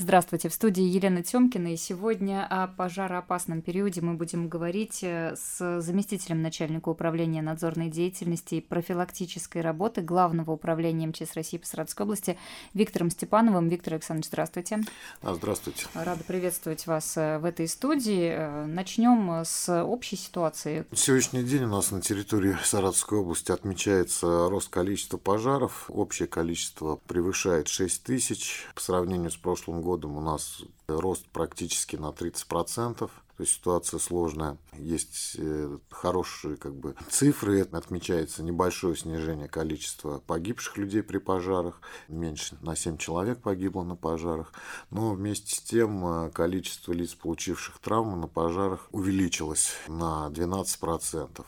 Здравствуйте, в студии Елена Тёмкина, и сегодня о пожароопасном периоде мы будем говорить э, с заместителем начальника управления надзорной деятельности и профилактической работы Главного управления МЧС России по Саратовской области Виктором Степановым. Виктор Александрович, здравствуйте. А, здравствуйте. Рада приветствовать вас э, в этой студии. Э, Начнем с общей ситуации. Сегодняшний день у нас на территории Саратовской области отмечается рост количества пожаров. Общее количество превышает 6 тысяч по сравнению с прошлым годом годом у нас рост практически на 30%. То есть ситуация сложная. Есть э, хорошие как бы, цифры. Отмечается небольшое снижение количества погибших людей при пожарах. Меньше на 7 человек погибло на пожарах. Но вместе с тем э, количество лиц, получивших травмы на пожарах, увеличилось на 12%.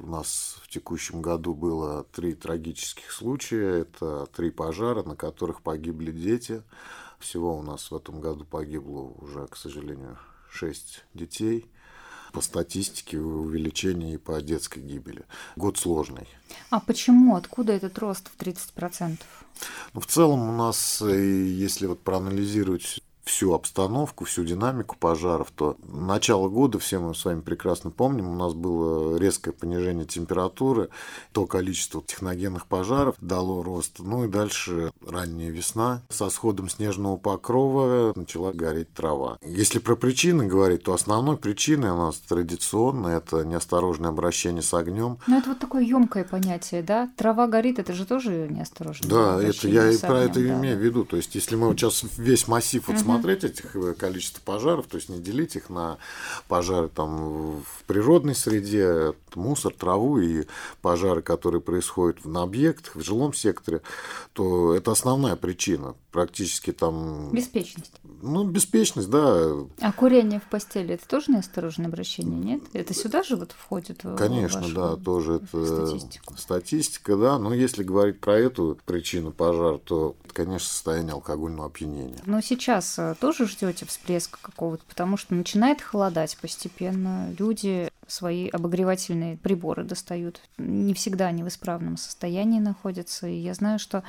У нас в текущем году было три трагических случая. Это три пожара, на которых погибли дети. Всего у нас в этом году погибло уже, к сожалению, 6 детей. По статистике увеличение и по детской гибели. Год сложный. А почему? Откуда этот рост в 30%? Ну, в целом у нас, э, если вот проанализировать всю обстановку, всю динамику пожаров, то начало года, все мы с вами прекрасно помним, у нас было резкое понижение температуры, то количество техногенных пожаров дало рост. Ну и дальше ранняя весна со сходом снежного покрова начала гореть трава. Если про причины говорить, то основной причиной у нас традиционно это неосторожное обращение с огнем. Ну это вот такое емкое понятие, да? Трава горит, это же тоже неосторожное Да, это я и про это да. имею в виду. То есть, если мы вот сейчас весь массив вот угу. Смотреть этих э, количество пожаров, то есть не делить их на пожары там в природной среде, мусор, траву и пожары, которые происходят на объектах, в жилом секторе, то это основная причина. Практически там... Беспечность. Ну, беспечность, да. А курение в постели – это тоже неосторожное обращение, нет? Это сюда же вот входит? Конечно, да, тоже это статистика. статистика, да. Но если говорить про эту причину пожара, то, конечно, состояние алкогольного опьянения. Но сейчас э, тоже ждете всплеска какого-то, потому что начинает холодать постепенно. Люди свои обогревательные приборы достают. Не всегда они в исправном состоянии находятся. И я знаю, что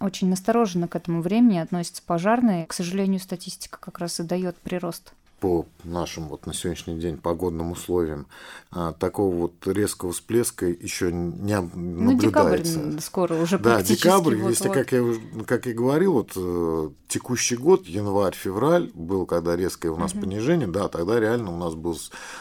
очень настороженно к этому времени относятся пожарные. К сожалению, статистика как раз и дает прирост по нашим вот на сегодняшний день погодным условиям а, такого вот резкого всплеска еще не наблюдается. Ну, декабрь скоро уже Да, декабрь, вот если, вот. как я как и говорил, вот э, текущий год, январь-февраль, был когда резкое у нас угу. понижение, да, тогда реально у нас был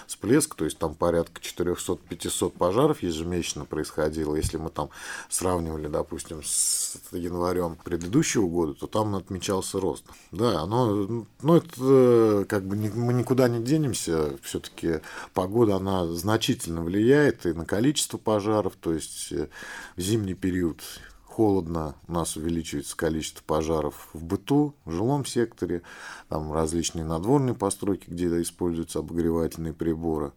всплеск, то есть там порядка 400-500 пожаров ежемесячно происходило. Если мы там сравнивали, допустим, с январем предыдущего года, то там отмечался рост. Да, но, ну, это э, как бы не мы никуда не денемся, все-таки погода, она значительно влияет и на количество пожаров, то есть э, в зимний период холодно, у нас увеличивается количество пожаров в быту, в жилом секторе, там различные надворные постройки, где используются обогревательные приборы.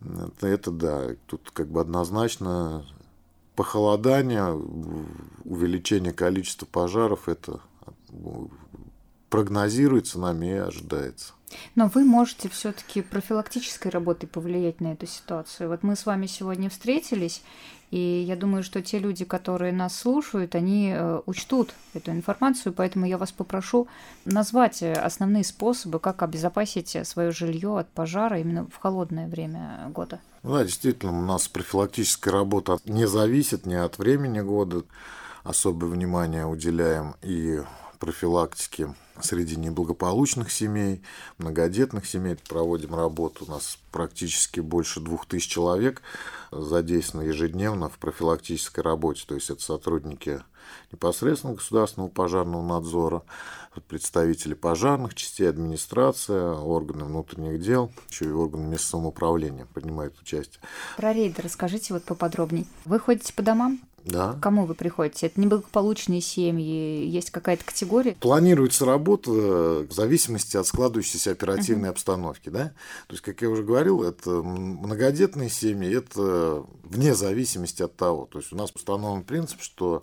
Это, это да, тут как бы однозначно похолодание, увеличение количества пожаров, это прогнозируется нами и ожидается. Но вы можете все-таки профилактической работой повлиять на эту ситуацию. Вот мы с вами сегодня встретились, и я думаю, что те люди, которые нас слушают, они э, учтут эту информацию, поэтому я вас попрошу назвать э, основные способы, как обезопасить свое жилье от пожара именно в холодное время года. Да, действительно, у нас профилактическая работа не зависит ни от времени года. Особое внимание уделяем и профилактике среди неблагополучных семей, многодетных семей. Проводим работу. У нас практически больше двух тысяч человек задействовано ежедневно в профилактической работе. То есть это сотрудники непосредственно государственного пожарного надзора, представители пожарных частей, администрация, органы внутренних дел, еще и органы местного самоуправления принимают участие. Про рейды расскажите вот поподробнее. Вы ходите по домам? Да. К кому вы приходите? Это неблагополучные семьи? Есть какая-то категория? Планируется работа в зависимости от складывающейся оперативной uh-huh. обстановки. Да? То есть, как я уже говорил, это многодетные семьи, это вне зависимости от того. То есть, у нас установлен принцип, что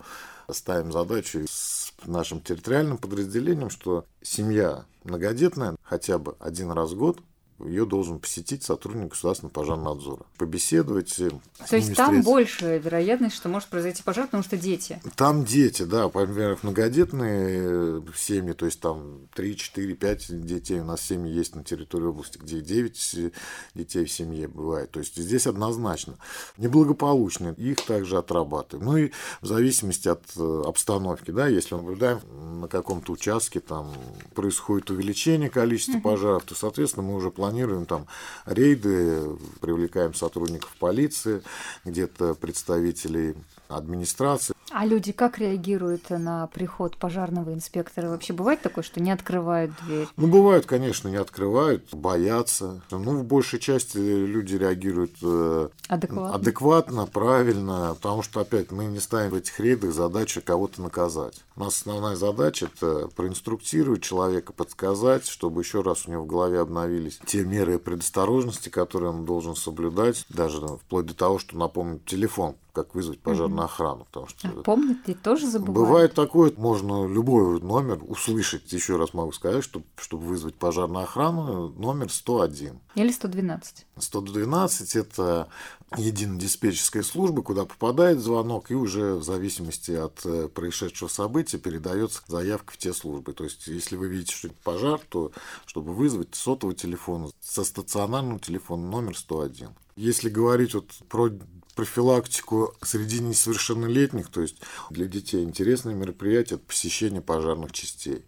ставим задачу с нашим территориальным подразделением, что семья многодетная хотя бы один раз в год ее должен посетить сотрудник государственного пожарного надзора. Побеседовать. Э, То есть там больше вероятность, что может произойти пожар, потому что дети. Там дети, да. Например, многодетные э, семьи, то есть там 3, 4, 5 детей. У нас семьи есть на территории области, где 9 детей в семье бывает. То есть здесь однозначно. Неблагополучные, их также отрабатываем. Ну и в зависимости от э, обстановки, да, если наблюдаем на каком-то участке, там происходит увеличение количества пожаров, то, соответственно, мы уже планируем там рейды, привлекаем сотрудников полиции, где-то представителей администрации. А люди как реагируют на приход пожарного инспектора? Вообще бывает такое, что не открывают дверь? Ну, бывает, конечно, не открывают, боятся. Ну, в большей части люди реагируют э, адекватно, адекватно правильно, потому что, опять, мы не ставим в этих рейдах задачу кого-то наказать. У нас основная задача – это проинструктировать человека, подсказать, чтобы еще раз у него в голове обновились те меры предосторожности, которые он должен соблюдать, даже вплоть до того, что напомнить телефон как вызвать пожарную охрану. Потому что а помнит ли тоже забывает? Бывает такое, можно любой номер услышать, еще раз могу сказать, чтобы, чтобы вызвать пожарную охрану, номер 101. Или 112. 112 – это единая диспетчерская служба, куда попадает звонок, и уже в зависимости от э, происшедшего события передается заявка в те службы. То есть, если вы видите, что это пожар, то чтобы вызвать сотовый телефон со стационарного телефона номер 101. Если говорить вот про профилактику среди несовершеннолетних, то есть для детей интересное мероприятие – это посещение пожарных частей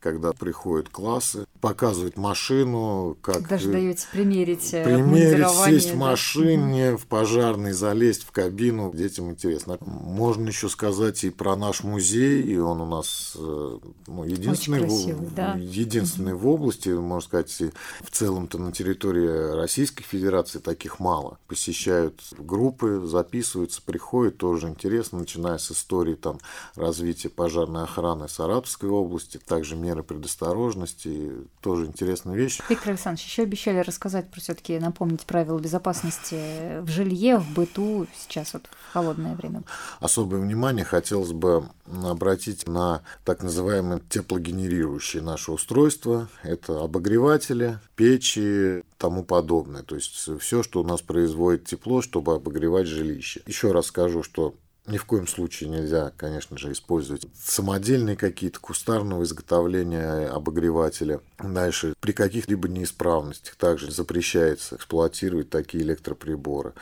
когда приходят классы, показывают машину, как... Даже даете примерить Примерить, сесть в машине, в пожарный, залезть в кабину. Детям интересно. Можно еще сказать и про наш музей, и он у нас э, ну, единственный, красивый, в, да? единственный в области, можно сказать, в целом-то на территории Российской Федерации таких мало. Посещают группы, записываются, приходят, тоже интересно, начиная с истории там, развития пожарной охраны Саратовской области, также меры предосторожности, тоже интересная вещь. Виктор Александрович, еще обещали рассказать про все-таки напомнить правила безопасности в жилье, в быту сейчас вот в холодное время. Особое внимание хотелось бы обратить на так называемые теплогенерирующие наши устройства. Это обогреватели, печи, тому подобное. То есть все, что у нас производит тепло, чтобы обогревать жилище. Еще раз скажу, что ни в коем случае нельзя, конечно же, использовать самодельные какие-то кустарного изготовления обогревателя. Дальше, при каких-либо неисправностях также запрещается эксплуатировать такие электроприборы.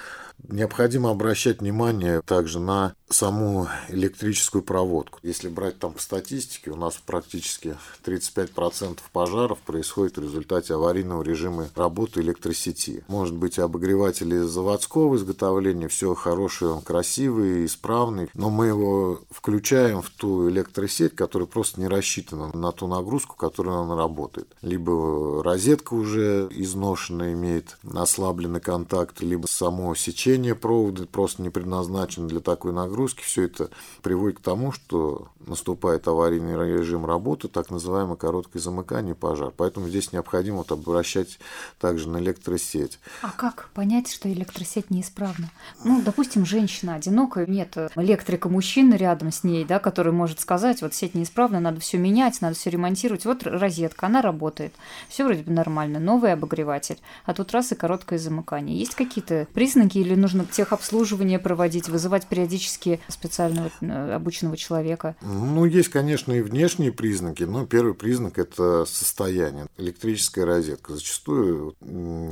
Необходимо обращать внимание также на саму электрическую проводку. Если брать там по статистике, у нас практически 35% пожаров происходит в результате аварийного режима работы электросети. Может быть, обогреватели заводского изготовления, все хорошее, он красивый, исправный, но мы его включаем в ту электросеть, которая просто не рассчитана на ту нагрузку, которую он работает. Либо розетка уже изношена, имеет ослабленный контакт, либо само сечение провода просто не предназначено для такой нагрузки, все это приводит к тому, что наступает аварийный режим работы, так называемое короткое замыкание пожар. Поэтому здесь необходимо вот обращать также на электросеть. А как понять, что электросеть неисправна? Ну, допустим, женщина одинокая, нет электрика мужчины рядом с ней, да, который может сказать, вот сеть неисправна, надо все менять, надо все ремонтировать. Вот розетка, она работает, все вроде бы нормально, новый обогреватель, а тут раз и короткое замыкание. Есть какие-то признаки или нужно техобслуживание проводить, вызывать периодически специального э, обученного человека? Ну, есть, конечно, и внешние признаки. Но первый признак – это состояние. Электрическая розетка зачастую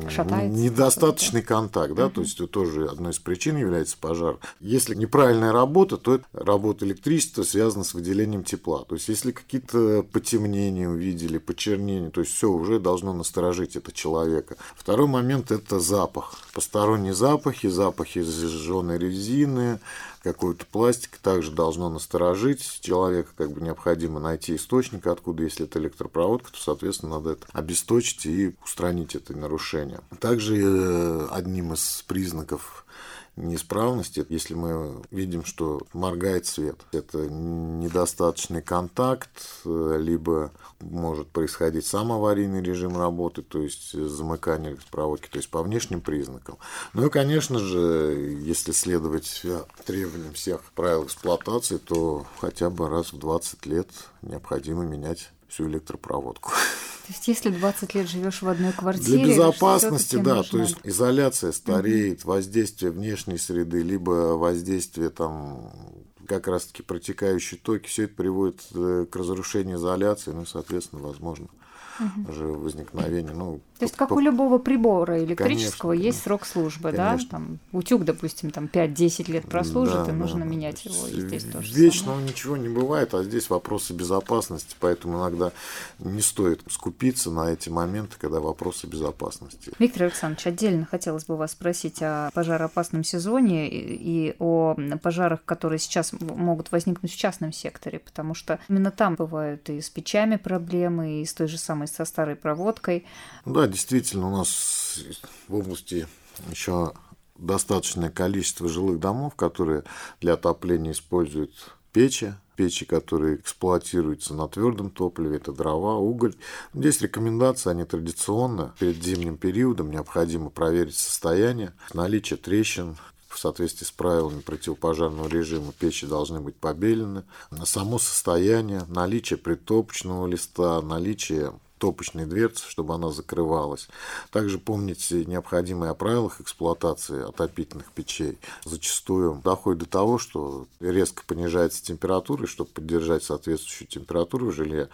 Шатается недостаточный контакт, да, угу. то есть это тоже одной из причин является пожар. Если неправильная работа, то это работа электричества связана с выделением тепла. То есть если какие-то потемнения увидели, почернения, то есть все уже должно насторожить это человека. Второй момент – это запах. Посторонние запахи, запахи зажженной резины, какой-то пластик также должно насторожить человека, как бы необходимо найти источник, откуда, если это электропроводка, то, соответственно, надо это обесточить и устранить это нарушение. Также э, одним из признаков неисправности, если мы видим, что моргает свет. Это недостаточный контакт, э, либо может происходить сам аварийный режим работы, то есть замыкание электропроводки, то есть по внешним признакам. Ну и, конечно же, если следовать требованиям всех правил эксплуатации, то хотя бы раз в 20 лет необходимо менять всю электропроводку. То есть, если 20 лет живешь в одной квартире... Для безопасности, да, нужно... то есть изоляция стареет, угу. воздействие внешней среды, либо воздействие там как раз-таки протекающие токи, все это приводит э, к разрушению изоляции, ну и, соответственно, возможно, угу. уже возникновение. Ну, То есть, как у любого прибора электрического конечно, есть срок службы, конечно. да? Там, утюг, допустим, там 5-10 лет прослужит, да, и нужно да, менять его. И здесь тоже Вечно самое. ничего не бывает, а здесь вопросы безопасности, поэтому иногда не стоит скупиться на эти моменты, когда вопросы безопасности. Виктор Александрович, отдельно хотелось бы вас спросить о пожароопасном сезоне и о пожарах, которые сейчас могут возникнуть в частном секторе, потому что именно там бывают и с печами проблемы, и с той же самой со старой проводкой. Да, действительно, у нас в области еще достаточное количество жилых домов, которые для отопления используют печи, печи, которые эксплуатируются на твердом топливе, это дрова, уголь. Здесь рекомендации, они традиционно. Перед зимним периодом необходимо проверить состояние, наличие трещин, в соответствии с правилами противопожарного режима печи должны быть побелены. Само состояние, наличие притопочного листа, наличие топочной дверцы, чтобы она закрывалась. Также помните необходимые о правилах эксплуатации отопительных печей. Зачастую доходит до того, что резко понижается температура, и чтобы поддержать соответствующую температуру в жилье,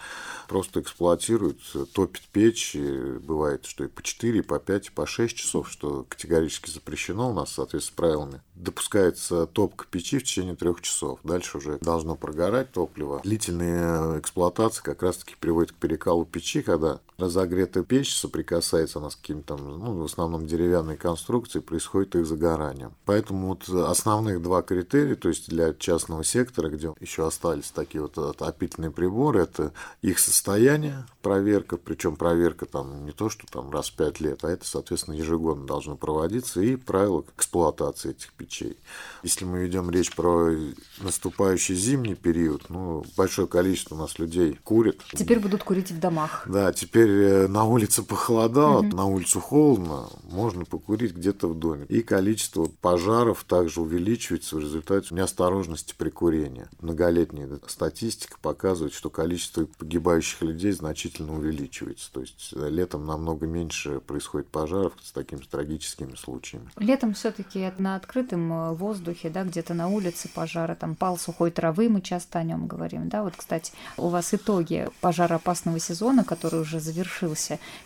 просто эксплуатируют, топит печь. И бывает, что и по 4, и по 5, и по 6 часов, что категорически запрещено у нас в соответствии с правилами. Допускается топка печи в течение трех часов. Дальше уже должно прогорать топливо. Длительная эксплуатация как раз-таки приводит к перекалу печи, когда разогретая печь соприкасается она с какими-то, ну, в основном деревянной конструкцией, происходит их загорание. Поэтому вот основных два критерия, то есть для частного сектора, где еще остались такие вот отопительные приборы, это их состояние, проверка, причем проверка там не то, что там раз в пять лет, а это, соответственно, ежегодно должно проводиться, и правила эксплуатации этих печей. Если мы ведем речь про наступающий зимний период, ну, большое количество у нас людей курит. Теперь будут курить в домах. Да, теперь э, на улице похолодало, угу. на улицу холодно, можно покурить где-то в доме. И количество пожаров также увеличивается в результате неосторожности при курении. Многолетняя статистика показывает, что количество погибающих людей значительно увеличивается. То есть э, летом намного меньше происходит пожаров с такими трагическими случаями. Летом все-таки на открытом э, воздухе, да, где-то на улице пожары, там пал сухой травы, мы часто о нем говорим, да. Вот, кстати, у вас итоги пожароопасного сезона, который уже завершился,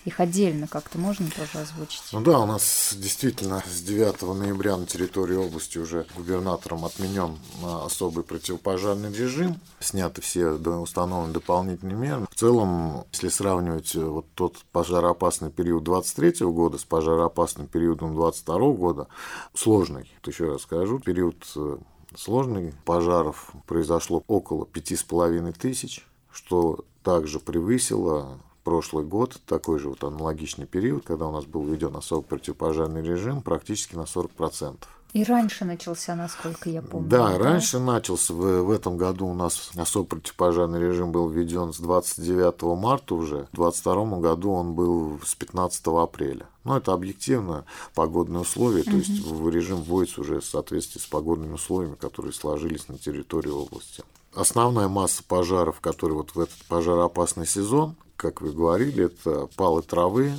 их отдельно как-то можно тоже озвучить? Ну да, у нас действительно с 9 ноября на территории области уже губернатором отменен особый противопожарный режим, сняты все установленные дополнительные меры. В целом, если сравнивать э, вот тот пожароопасный период 23 года с пожароопасным периодом 22 года, сложный, вот еще раз скажу, период э, сложный пожаров произошло около пяти с половиной тысяч, что также превысило прошлый год, такой же вот аналогичный период, когда у нас был введен особый противопожарный режим, практически на 40%. И раньше начался, насколько я помню. Да, да? раньше начался. В, в этом году у нас особый противопожарный режим был введен с 29 марта уже. В 2022 году он был с 15 апреля. Но это объективно погодные условия, то угу. есть режим вводится уже в соответствии с погодными условиями, которые сложились на территории области. Основная масса пожаров, которые вот в этот пожароопасный сезон, как вы говорили, это палы травы,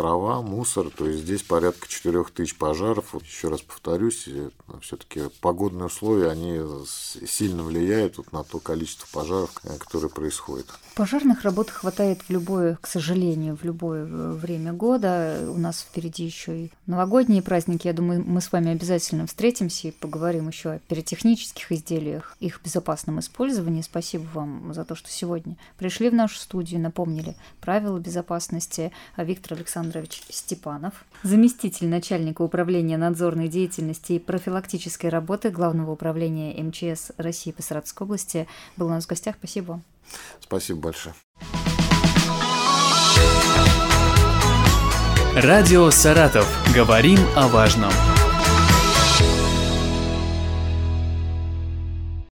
трава, мусор. То есть здесь порядка 4 тысяч пожаров. Вот еще раз повторюсь, все-таки погодные условия, они сильно влияют вот на то количество пожаров, э, которые происходят. Пожарных работ хватает в любое, к сожалению, в любое э, время года. У нас впереди еще и новогодние праздники. Я думаю, мы с вами обязательно встретимся и поговорим еще о пиротехнических изделиях, их безопасном использовании. Спасибо вам за то, что сегодня пришли в нашу студию, напомнили правила безопасности. А Виктор Александрович Степанов, заместитель начальника управления надзорной деятельности и профилактической работы Главного управления МЧС России по Саратовской области, был у нас в гостях. Спасибо вам. Спасибо большое. Радио «Саратов». Говорим о важном.